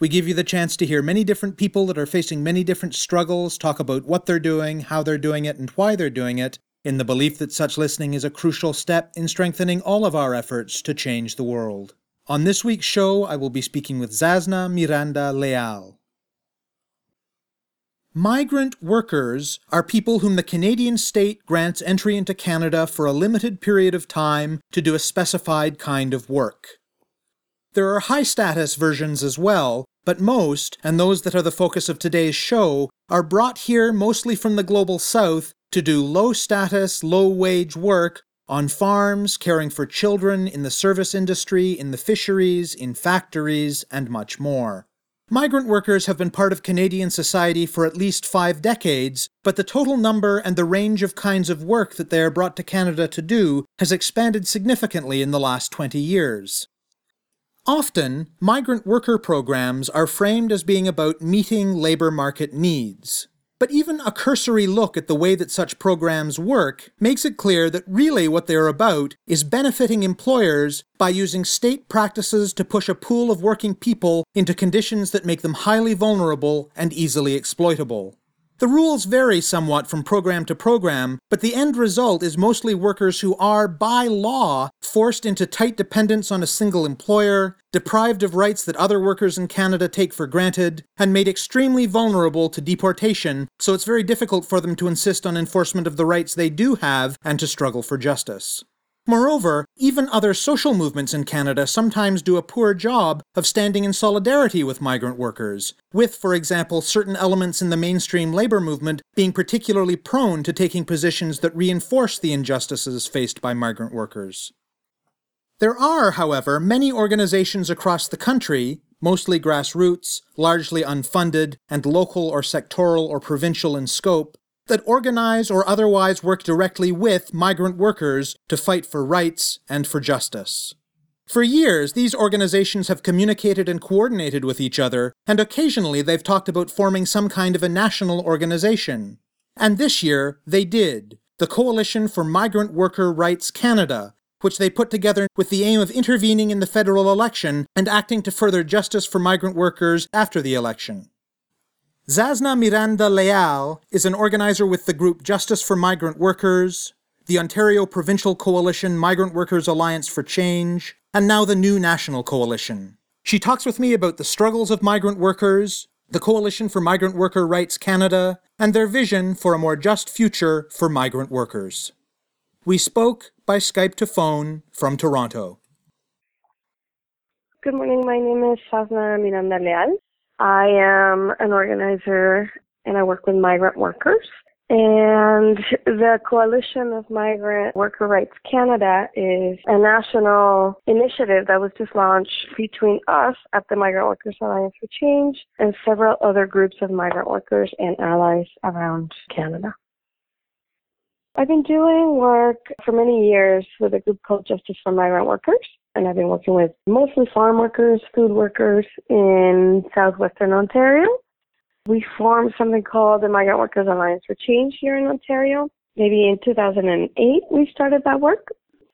We give you the chance to hear many different people that are facing many different struggles talk about what they're doing, how they're doing it, and why they're doing it, in the belief that such listening is a crucial step in strengthening all of our efforts to change the world. On this week's show, I will be speaking with Tzazna Miranda Leal. Migrant workers are people whom the Canadian state grants entry into Canada for a limited period of time to do a specified kind of work. There are high status versions as well, but most, and those that are the focus of today's show, are brought here mostly from the global south to do low status, low wage work on farms, caring for children, in the service industry, in the fisheries, in factories, and much more. Migrant workers have been part of Canadian society for at least five decades, but the total number and the range of kinds of work that they are brought to Canada to do has expanded significantly in the last 20 years. Often, migrant worker programs are framed as being about meeting labor market needs. But even a cursory look at the way that such programs work makes it clear that really what they're about is benefiting employers by using state practices to push a pool of working people into conditions that make them highly vulnerable and easily exploitable. The rules vary somewhat from program to program, but the end result is mostly workers who are, by law, forced into tight dependence on a single employer, deprived of rights that other workers in Canada take for granted, and made extremely vulnerable to deportation, so it's very difficult for them to insist on enforcement of the rights they do have and to struggle for justice. Moreover, even other social movements in Canada sometimes do a poor job of standing in solidarity with migrant workers, with, for example, certain elements in the mainstream labour movement being particularly prone to taking positions that reinforce the injustices faced by migrant workers. There are, however, many organizations across the country, mostly grassroots, largely unfunded, and local or sectoral or provincial in scope, that organize or otherwise work directly with migrant workers to fight for rights and for justice. For years, these organizations have communicated and coordinated with each other, and occasionally they've talked about forming some kind of a national organization. And this year, they did the Coalition for Migrant Worker Rights Canada, which they put together with the aim of intervening in the federal election and acting to further justice for migrant workers after the election. Tzazna Miranda Leal is an organizer with the group Justice for Migrant Workers, the Ontario Provincial Coalition Migrant Workers Alliance for Change, and now the new National Coalition. She talks with me about the struggles of migrant workers, the Coalition for Migrant Worker Rights Canada, and their vision for a more just future for migrant workers. We spoke by Skype to phone from Toronto. Good morning. My name is Shazna Miranda Leal. I am an organizer and I work with migrant workers. And the Coalition of Migrant Worker Rights Canada is a national initiative that was just launched between us at the Migrant Workers Alliance for Change and several other groups of migrant workers and allies around Canada. I've been doing work for many years with a group called Justice for Migrant Workers and I've been working with mostly farm workers, food workers in southwestern Ontario. We formed something called the Migrant Workers Alliance for Change here in Ontario. Maybe in 2008 we started that work.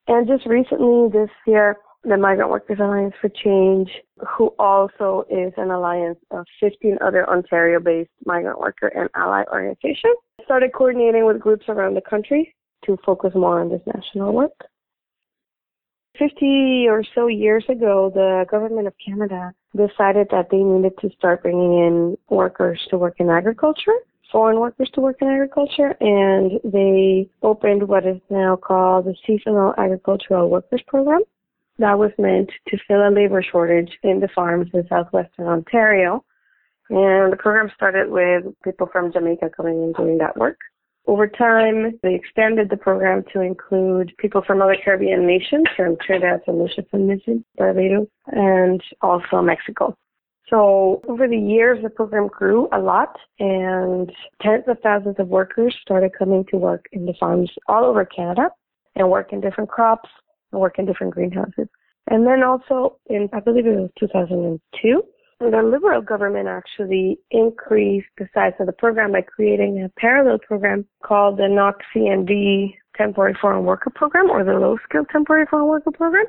And just recently this year, the Migrant Workers Alliance for Change, who also is an alliance of 15 other Ontario-based migrant worker and ally organizations, started coordinating with groups around the country to focus more on this national work. 50 or so years ago, the government of Canada decided that they needed to start bringing in workers to work in agriculture, foreign workers to work in agriculture, and they opened what is now called the Seasonal Agricultural Workers Program. That was meant to fill a labor shortage in the farms in southwestern Ontario. And the program started with people from Jamaica coming and doing that work. Over time, they expanded the program to include people from other Caribbean nations, from Trinidad, and Lucia, St. Vincent, Barbados, and also Mexico. So over the years, the program grew a lot and tens of thousands of workers started coming to work in the farms all over Canada and work in different crops and work in different greenhouses. And then also in, I believe it was 2002, the Liberal government actually increased the size of the program by creating a parallel program called the NOC CND Temporary Foreign Worker Program or the Low Skilled Temporary Foreign Worker Program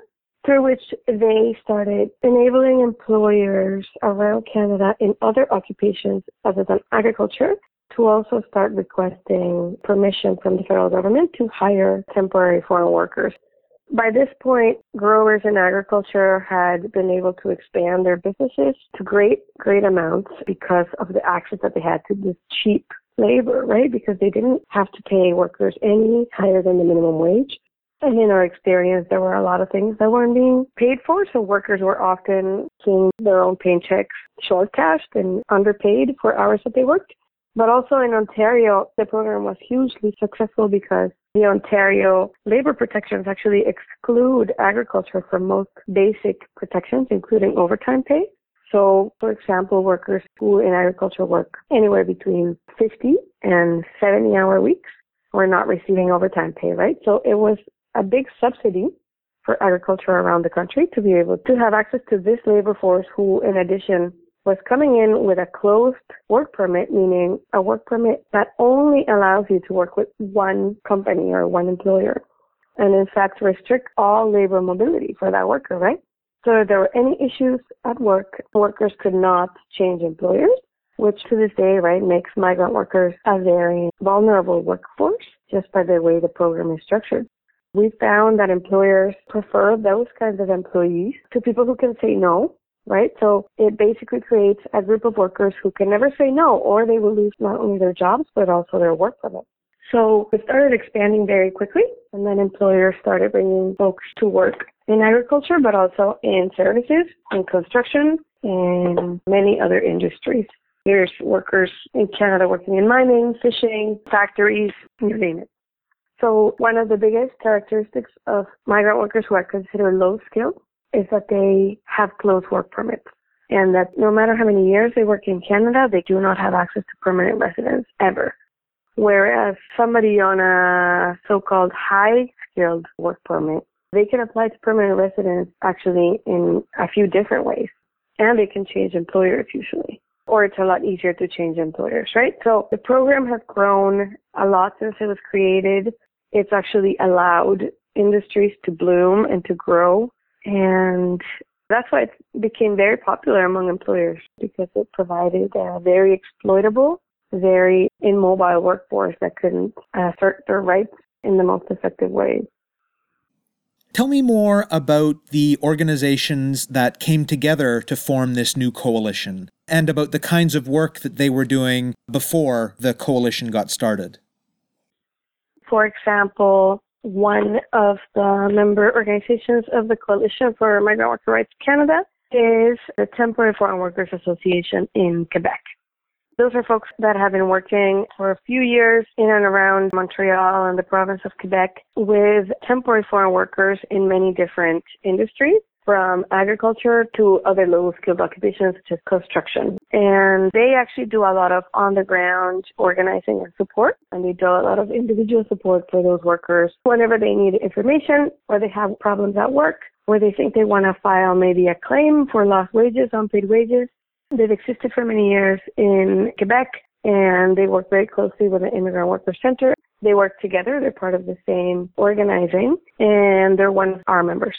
through which they started enabling employers around Canada in other occupations other than agriculture to also start requesting permission from the federal government to hire temporary foreign workers. By this point, growers in agriculture had been able to expand their businesses to great, great amounts because of the access that they had to this cheap labor, right? Because they didn't have to pay workers any higher than the minimum wage. And in our experience, there were a lot of things that weren't being paid for. So workers were often seeing their own paychecks short cashed and underpaid for hours that they worked. But also in Ontario, the program was hugely successful because the Ontario labor protections actually exclude agriculture from most basic protections, including overtime pay. So, for example, workers who in agriculture work anywhere between 50 and 70 hour weeks were not receiving overtime pay, right? So it was a big subsidy for agriculture around the country to be able to have access to this labor force who, in addition, was coming in with a closed work permit, meaning a work permit that only allows you to work with one company or one employer. And in fact, restrict all labor mobility for that worker, right? So if there were any issues at work, workers could not change employers, which to this day, right, makes migrant workers a very vulnerable workforce just by the way the program is structured. We found that employers prefer those kinds of employees to people who can say no, right? So it basically creates a group of workers who can never say no, or they will lose not only their jobs, but also their work permit. So it started expanding very quickly, and then employers started bringing folks to work in agriculture, but also in services, in construction, and many other industries. There's workers in Canada working in mining, fishing, factories, you name it. So one of the biggest characteristics of migrant workers who are considered low skilled is that they have closed work permits and that no matter how many years they work in Canada, they do not have access to permanent residence ever. Whereas somebody on a so-called high skilled work permit, they can apply to permanent residence actually in a few different ways and they can change employers usually or it's a lot easier to change employers, right? So the program has grown a lot since it was created it's actually allowed industries to bloom and to grow. And that's why it became very popular among employers because it provided a very exploitable, very immobile workforce that couldn't assert their rights in the most effective way. Tell me more about the organizations that came together to form this new coalition and about the kinds of work that they were doing before the coalition got started. For example, one of the member organizations of the Coalition for Migrant Worker Rights Canada is the Temporary Foreign Workers Association in Quebec. Those are folks that have been working for a few years in and around Montreal and the province of Quebec with temporary foreign workers in many different industries from agriculture to other low skilled occupations such as construction. And they actually do a lot of on the ground organizing and support and they do a lot of individual support for those workers whenever they need information or they have problems at work or they think they want to file maybe a claim for lost wages, unpaid wages. They've existed for many years in Quebec and they work very closely with the Immigrant Worker Center. They work together. They're part of the same organizing and they're one of our members.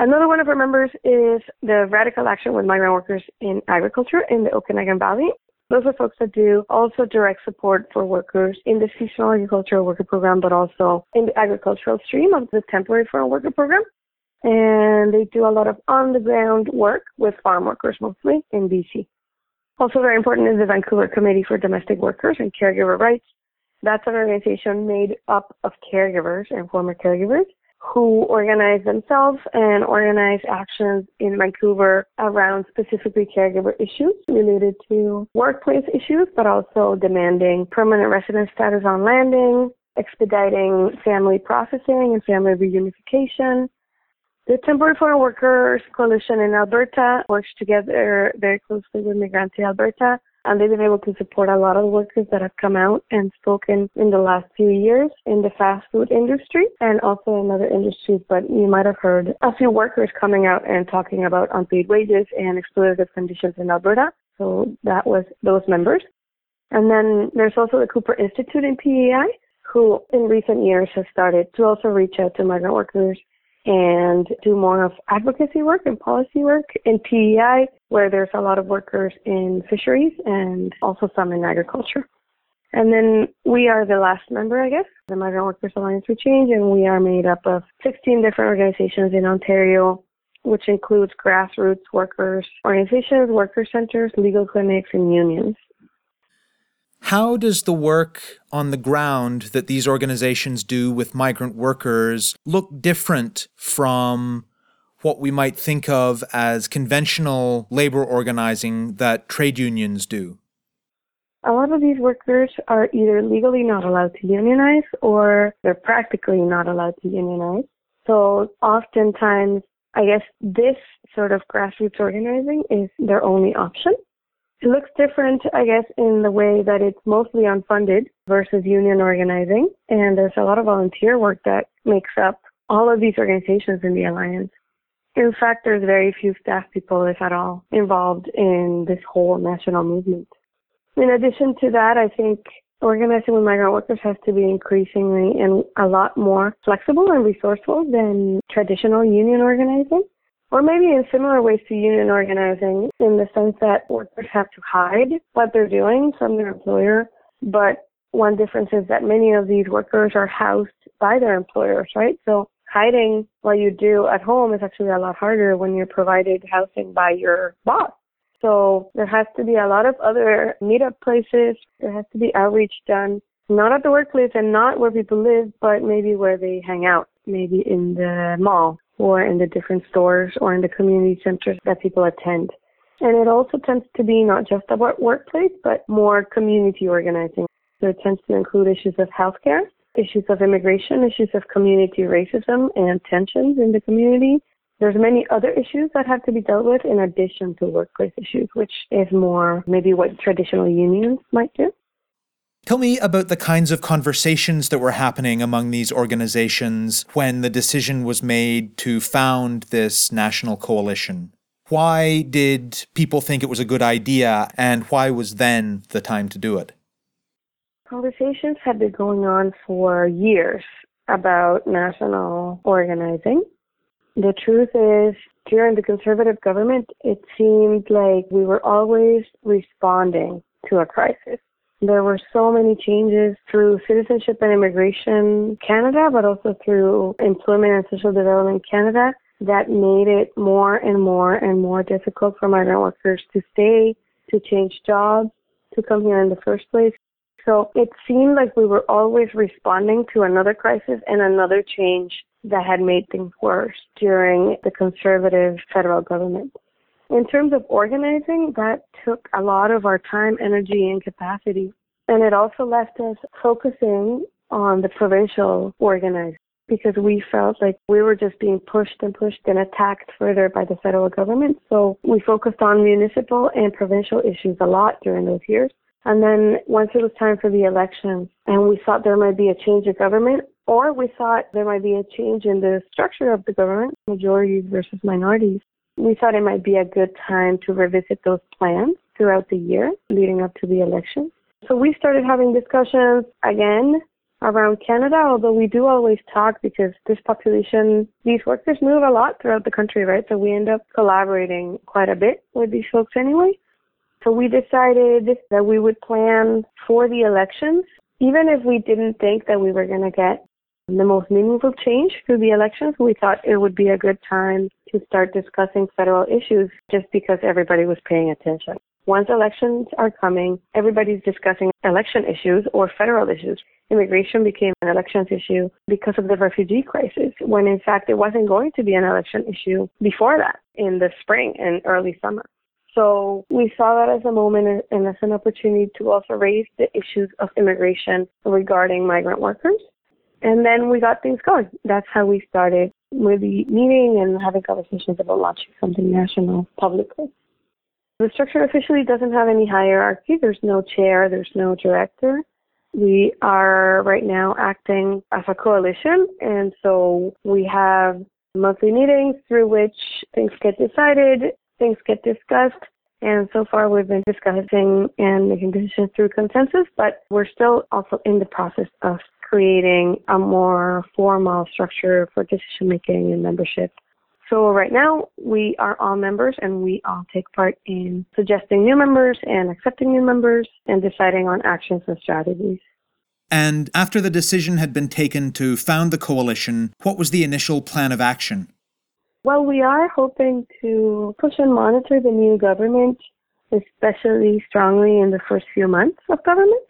Another one of our members is the Radical Action with Migrant Workers in Agriculture in the Okanagan Valley. Those are folks that do also direct support for workers in the seasonal agricultural worker program, but also in the agricultural stream of the temporary foreign worker program. And they do a lot of on the ground work with farm workers mostly in BC. Also very important is the Vancouver Committee for Domestic Workers and Caregiver Rights. That's an organization made up of caregivers and former caregivers who organize themselves and organize actions in Vancouver around specifically caregiver issues related to workplace issues, but also demanding permanent residence status on landing, expediting family processing and family reunification, The Temporary Foreign Workers Coalition in Alberta works together very closely with Migrante Alberta, and they've been able to support a lot of workers that have come out and spoken in the last few years in the fast food industry and also in other industries. But you might have heard a few workers coming out and talking about unpaid wages and exploitative conditions in Alberta. So that was those members. And then there's also the Cooper Institute in PEI, who in recent years has started to also reach out to migrant workers and do more of advocacy work and policy work in PEI, where there's a lot of workers in fisheries and also some in agriculture. And then we are the last member, I guess, the Migrant Workers Alliance for Change, and we are made up of 16 different organizations in Ontario, which includes grassroots workers, organizations, worker centers, legal clinics, and unions. How does the work on the ground that these organizations do with migrant workers look different from what we might think of as conventional labor organizing that trade unions do? A lot of these workers are either legally not allowed to unionize or they're practically not allowed to unionize. So oftentimes, I guess this sort of grassroots organizing is their only option. It looks different, I guess, in the way that it's mostly unfunded versus union organizing. And there's a lot of volunteer work that makes up all of these organizations in the Alliance. In fact, there's very few staff people, if at all, involved in this whole national movement. In addition to that, I think organizing with migrant workers has to be increasingly and a lot more flexible and resourceful than traditional union organizing or maybe in similar ways to union organizing in the sense that workers have to hide what they're doing from their employer. But one difference is that many of these workers are housed by their employers, right? So hiding what you do at home is actually a lot harder when you're provided housing by your boss. So there has to be a lot of other meetup places. There has to be outreach done, not at the workplace and not where people live, but maybe where they hang out, maybe in the mall or in the different stores or in the community centers that people attend. And it also tends to be not just about workplace, but more community organizing. So it tends to include issues of healthcare, issues of immigration, issues of community racism and tensions in the community. There's many other issues that have to be dealt with in addition to workplace issues, which is more maybe what traditional unions might do. Tell me about the kinds of conversations that were happening among these organizations when the decision was made to found this national coalition. Why did people think it was a good idea, and why was then the time to do it? Conversations had been going on for years about national organizing. The truth is, during the conservative government, it seemed like we were always responding to a crisis. There were so many changes through Citizenship and Immigration Canada, but also through Employment and Social Development Canada that made it more and more and more difficult for migrant workers to stay, to change jobs, to come here in the first place. So it seemed like we were always responding to another crisis and another change that had made things worse during the conservative federal government. In terms of organizing, that took a lot of our time, energy, and capacity. And it also left us focusing on the provincial organizing because we felt like we were just being pushed and pushed and attacked further by the federal government. So we focused on municipal and provincial issues a lot during those years. And then once it was time for the elections and we thought there might be a change of government or we thought there might be a change in the structure of the government, majorities versus minorities, we thought it might be a good time to revisit those plans throughout the year leading up to the election. So we started having discussions again around Canada, although we do always talk because this population, these workers move a lot throughout the country, right? So we end up collaborating quite a bit with these folks anyway. So we decided that we would plan for the elections, even if we didn't think that we were going to get the most meaningful change through the elections, we thought it would be a good time to start discussing federal issues just because everybody was paying attention. Once elections are coming, everybody's discussing election issues or federal issues. Immigration became an elections issue because of the refugee crisis, when in fact it wasn't going to be an election issue before that in the spring and early summer. So we saw that as a moment and as an opportunity to also raise the issues of immigration regarding migrant workers and then we got things going. That's how we started maybe meeting and having conversations about launching something national publicly. The structure officially doesn't have any hierarchy. There's no chair, there's no director. We are right now acting as a coalition, and so we have monthly meetings through which things get decided, things get discussed, and so far we've been discussing and making decisions through consensus, but we're still also in the process of creating a more formal structure for decision making and membership. So right now we are all members and we all take part in suggesting new members and accepting new members and deciding on actions and strategies. And after the decision had been taken to found the coalition, what was the initial plan of action? Well, we are hoping to push and monitor the new government, especially strongly in the first few months of government.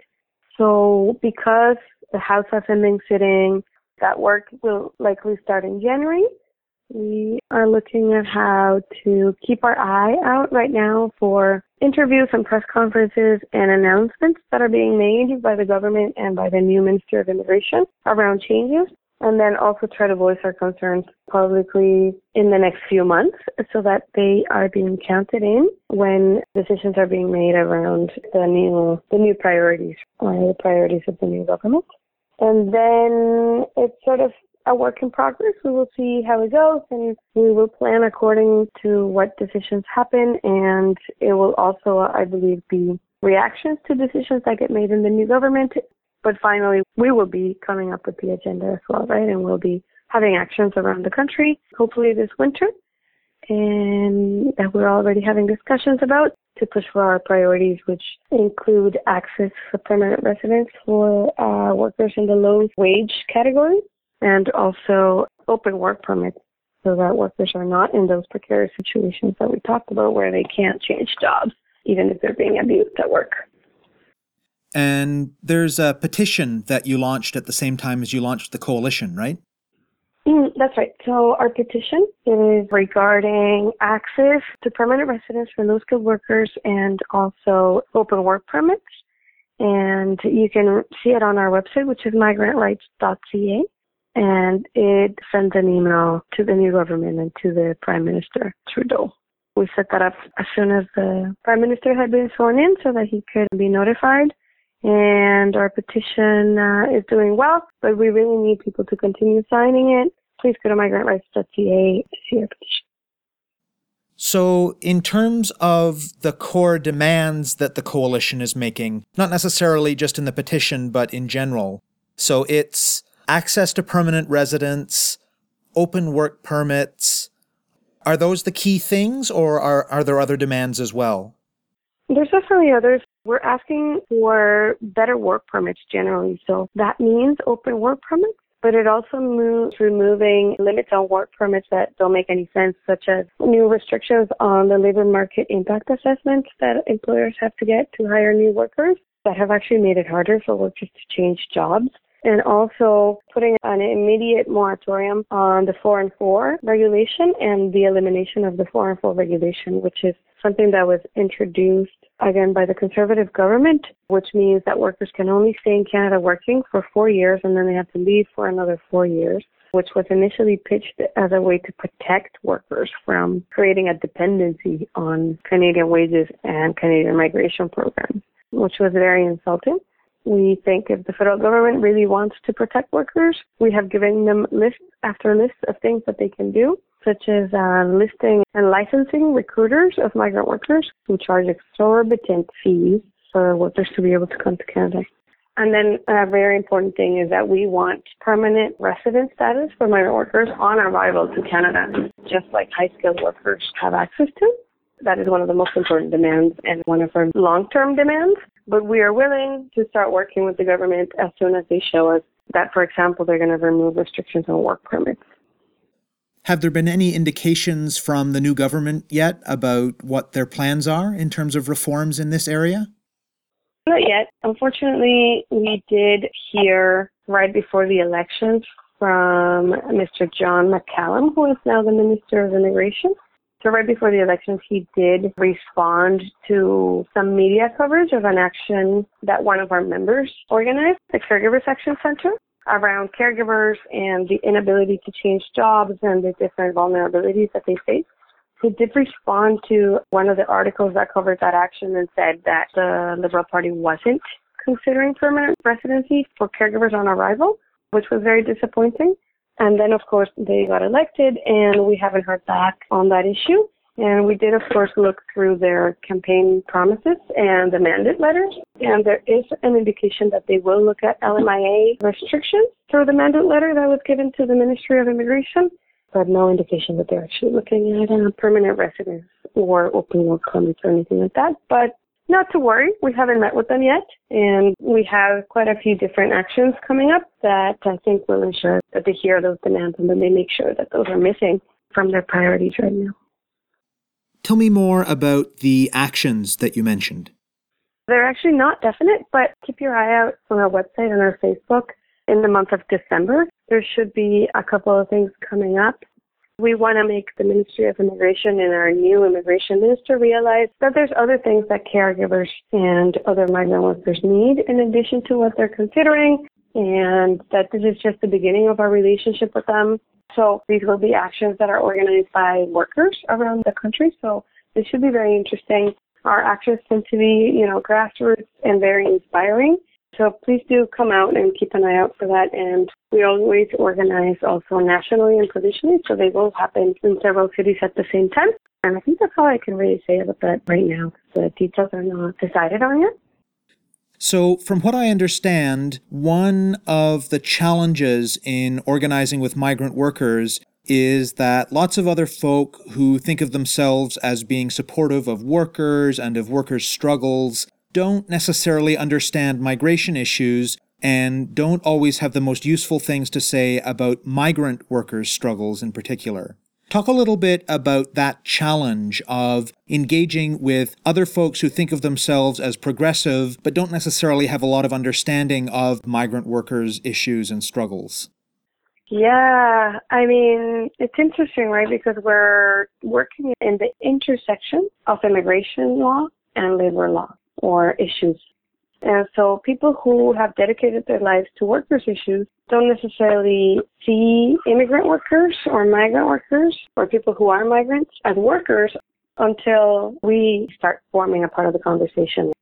So because the House hasn't been sitting, that work will likely start in January. We are looking at how to keep our eye out right now for interviews and press conferences and announcements that are being made by the government and by the new Minister of Immigration around changes. And then also try to voice our concerns publicly in the next few months so that they are being counted in when decisions are being made around the new the new priorities or the priorities of the new government. And then it's sort of a work in progress. We will see how it goes and we will plan according to what decisions happen and it will also, I believe, be reactions to decisions that get made in the new government. But finally, we will be coming up with the agenda as well, right? And we'll be having actions around the country, hopefully this winter, and that we're already having discussions about to push for our priorities, which include access for permanent residents for uh, workers in the low wage category and also open work permits so that workers are not in those precarious situations that we talked about where they can't change jobs even if they're being abused at work. And there's a petition that you launched at the same time as you launched the coalition, right? Mm, that's right. So our petition is regarding access to permanent residence for low skilled workers and also open work permits. And you can see it on our website, which is migrantrights.ca and it sends an email to the new government and to the Prime Minister Trudeau. We set that up as soon as the Prime Minister had been sworn in so that he could be notified. And our petition uh, is doing well, but we really need people to continue signing it. Please go to migrantrights.ca to see our petition. So, in terms of the core demands that the coalition is making, not necessarily just in the petition, but in general, so it's access to permanent residence, open work permits. Are those the key things, or are, are there other demands as well? There's definitely others. We're asking for better work permits generally. So that means open work permits, but it also means removing limits on work permits that don't make any sense, such as new restrictions on the labor market impact assessments that employers have to get to hire new workers that have actually made it harder for workers to change jobs and also putting an immediate moratorium on the 4 and 4 regulation and the elimination of the 4 and 4 regulation, which is something that was introduced again by the conservative government, which means that workers can only stay in Canada working for four years and then they have to leave for another four years, which was initially pitched as a way to protect workers from creating a dependency on Canadian wages and Canadian migration programs, which was very insulting. We think if the federal government really wants to protect workers, we have given them list after list of things that they can do, such as uh, listing and licensing recruiters of migrant workers who charge exorbitant fees for workers to be able to come to Canada. And then a very important thing is that we want permanent resident status for migrant workers on arrival to Canada, just like high skilled workers have access to. That is one of the most important demands and one of our long-term demands. But we are willing to start working with the government as soon as they show us that, for example, they're going to remove restrictions on work permits. Have there been any indications from the new government yet about what their plans are in terms of reforms in this area? Not yet. Unfortunately, we did hear right before the elections from Mr. John McCallum, who is now the Minister of Immigration, so right before the elections, he did respond to some media coverage of an action that one of our members organized, the Caregivers Action Center, around caregivers and the inability to change jobs and the different vulnerabilities that they face. He did respond to one of the articles that covered that action and said that the Liberal Party wasn't considering permanent residency for caregivers on arrival, which was very disappointing. And then, of course, they got elected, and we haven't heard back on that issue. And we did, of course, look through their campaign promises and the mandate letters. And there is an indication that they will look at LMIA restrictions through the mandate letter that was given to the Ministry of Immigration, but no indication that they're actually looking at permanent residence or open work permits or anything like that. But not to worry, we haven't met with them yet, and we have quite a few different actions coming up that I think will ensure that they hear those demands and then they make sure that those are missing from their priorities right now. Tell me more about the actions that you mentioned. They're actually not definite, but keep your eye out on our website and our Facebook. In the month of December, there should be a couple of things coming up. We want to make the Ministry of Immigration and our new immigration minister realize that there's other things that caregivers and other migrant workers need in addition to what they're considering, and that this is just the beginning of our relationship with them. So these will be actions that are organized by workers around the country. So this should be very interesting. Our actions tend to be, you know, grassroots and very inspiring. So please do come out and keep an eye out for that. And we always organize also nationally and provincially, so they will happen in several cities at the same time. And I think that's all I can really say about that right now. The details are not decided on yet. So, from what I understand, one of the challenges in organizing with migrant workers is that lots of other folk who think of themselves as being supportive of workers and of workers' struggles don't necessarily understand migration issues and don't always have the most useful things to say about migrant workers' struggles in particular. Talk a little bit about that challenge of engaging with other folks who think of themselves as progressive but don't necessarily have a lot of understanding of migrant workers' issues and struggles. Yeah, I mean, it's interesting, right? Because we're working in the intersection of immigration law and labor law or issues and so people who have dedicated their lives to workers' issues don't necessarily see immigrant workers or migrant workers or people who are migrants as workers until we start forming a part of the conversation.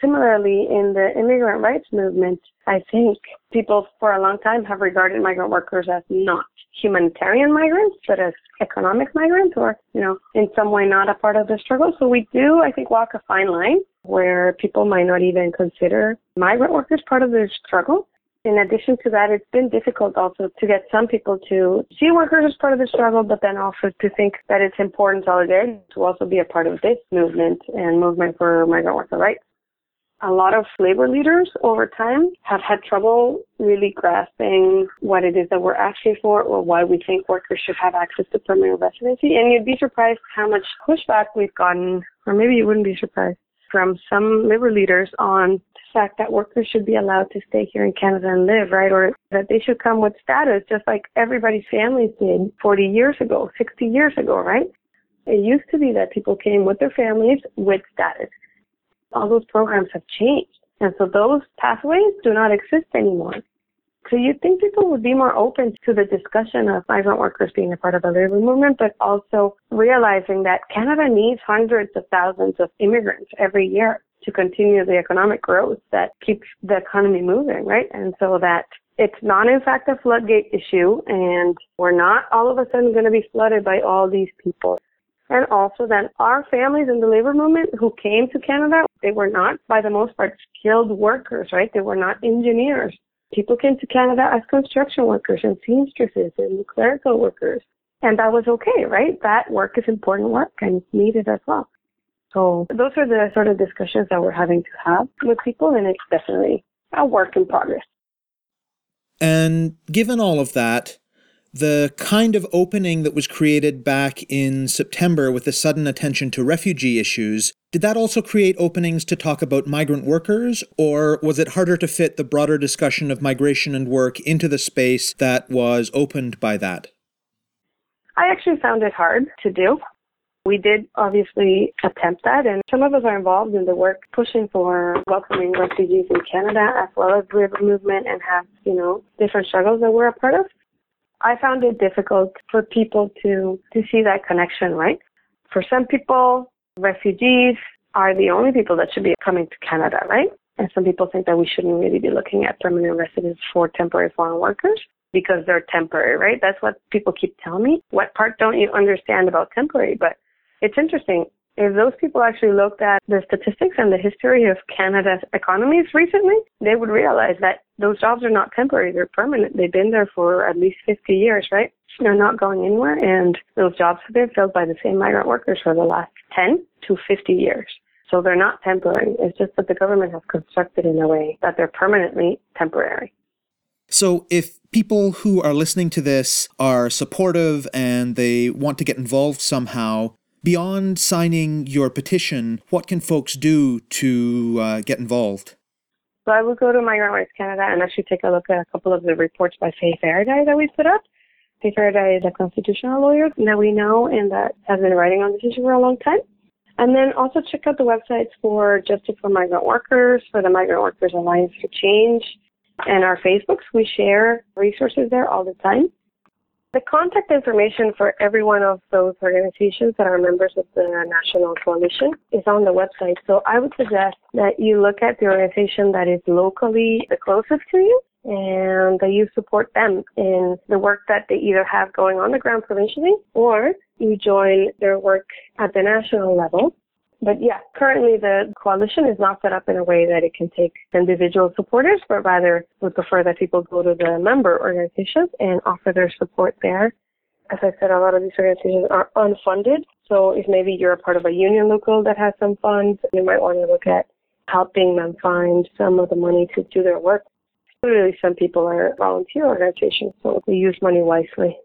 Similarly, in the immigrant rights movement, I think people for a long time have regarded migrant workers as not humanitarian migrants, but as economic migrants or, you know, in some way not a part of the struggle. So we do, I think, walk a fine line where people might not even consider migrant workers part of their struggle. In addition to that, it's been difficult also to get some people to see workers as part of the struggle, but then also to think that it's important solidarity to also be a part of this movement and movement for migrant worker rights a lot of labor leaders over time have had trouble really grasping what it is that we're asking for or why we think workers should have access to permanent residency. And you'd be surprised how much pushback we've gotten, or maybe you wouldn't be surprised, from some labor leaders on the fact that workers should be allowed to stay here in Canada and live, right? Or that they should come with status just like everybody's families did 40 years ago, 60 years ago, right? It used to be that people came with their families with status all those programs have changed. And so those pathways do not exist anymore. So you'd think people would be more open to the discussion of migrant workers being a part of the labor movement, but also realizing that Canada needs hundreds of thousands of immigrants every year to continue the economic growth that keeps the economy moving, right? And so that it's not in fact a floodgate issue and we're not all of a sudden going to be flooded by all these people. And also that our families in the labor movement who came to Canada, they were not, by the most part, skilled workers, right? They were not engineers. People came to Canada as construction workers and seamstresses and clerical workers. And that was okay, right? That work is important work and needed as well. So those are the sort of discussions that we're having to have with people and it's definitely a work in progress. And given all of that, the kind of opening that was created back in September with the sudden attention to refugee issues, did that also create openings to talk about migrant workers, or was it harder to fit the broader discussion of migration and work into the space that was opened by that? I actually found it hard to do. We did obviously attempt that, and some of us are involved in the work pushing for welcoming refugees in Canada as well as the movement and have, you know, different struggles that we're a part of. I found it difficult for people to, to see that connection, right? For some people, refugees are the only people that should be coming to Canada, right? And some people think that we shouldn't really be looking at permanent residents for temporary foreign workers because they're temporary, right? That's what people keep telling me. What part don't you understand about temporary? But it's interesting. If those people actually looked at the statistics and the history of Canada's economies recently, they would realize that those jobs are not temporary, they're permanent. They've been there for at least 50 years, right? They're not going anywhere, and those jobs have been filled by the same migrant workers for the last 10 to 50 years. So they're not temporary. It's just that the government has constructed in a way that they're permanently temporary. So, if people who are listening to this are supportive and they want to get involved somehow, beyond signing your petition, what can folks do to uh, get involved? So, I would go to Migrant Rights Canada and actually take a look at a couple of the reports by Faye Faraday that we put up. Faye Faraday is a constitutional lawyer that we know and that has been writing on this issue for a long time. And then also check out the websites for Justice for Migrant Workers, for the Migrant Workers Alliance for Change, and our Facebooks. We share resources there all the time. The contact information for every one of those organizations that are members of the National Coalition is on the website. So I would suggest that you look at the organization that is locally the closest to you and that you support them in the work that they either have going on the ground provincially or you join their work at the national level. But yeah, currently the coalition is not set up in a way that it can take individual supporters, but rather would prefer that people go to the member organizations and offer their support there. As I said, a lot of these organizations are unfunded. So if maybe you're a part of a union local that has some funds, you might want to look at helping them find some of the money to do their work. Clearly, some people are volunteer organizations, so we use money wisely.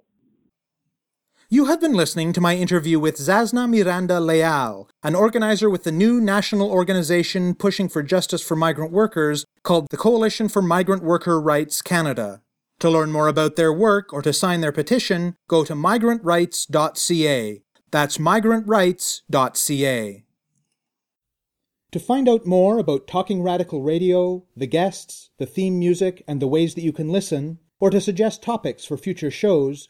You have been listening to my interview with Tzazna Miranda Leal, an organizer with the new national organization pushing for justice for migrant workers called the Coalition for Migrant Worker Rights Canada. To learn more about their work or to sign their petition, go to migrantrights.ca. That's migrantrights.ca. To find out more about Talking Radical Radio, the guests, the theme music, and the ways that you can listen, or to suggest topics for future shows,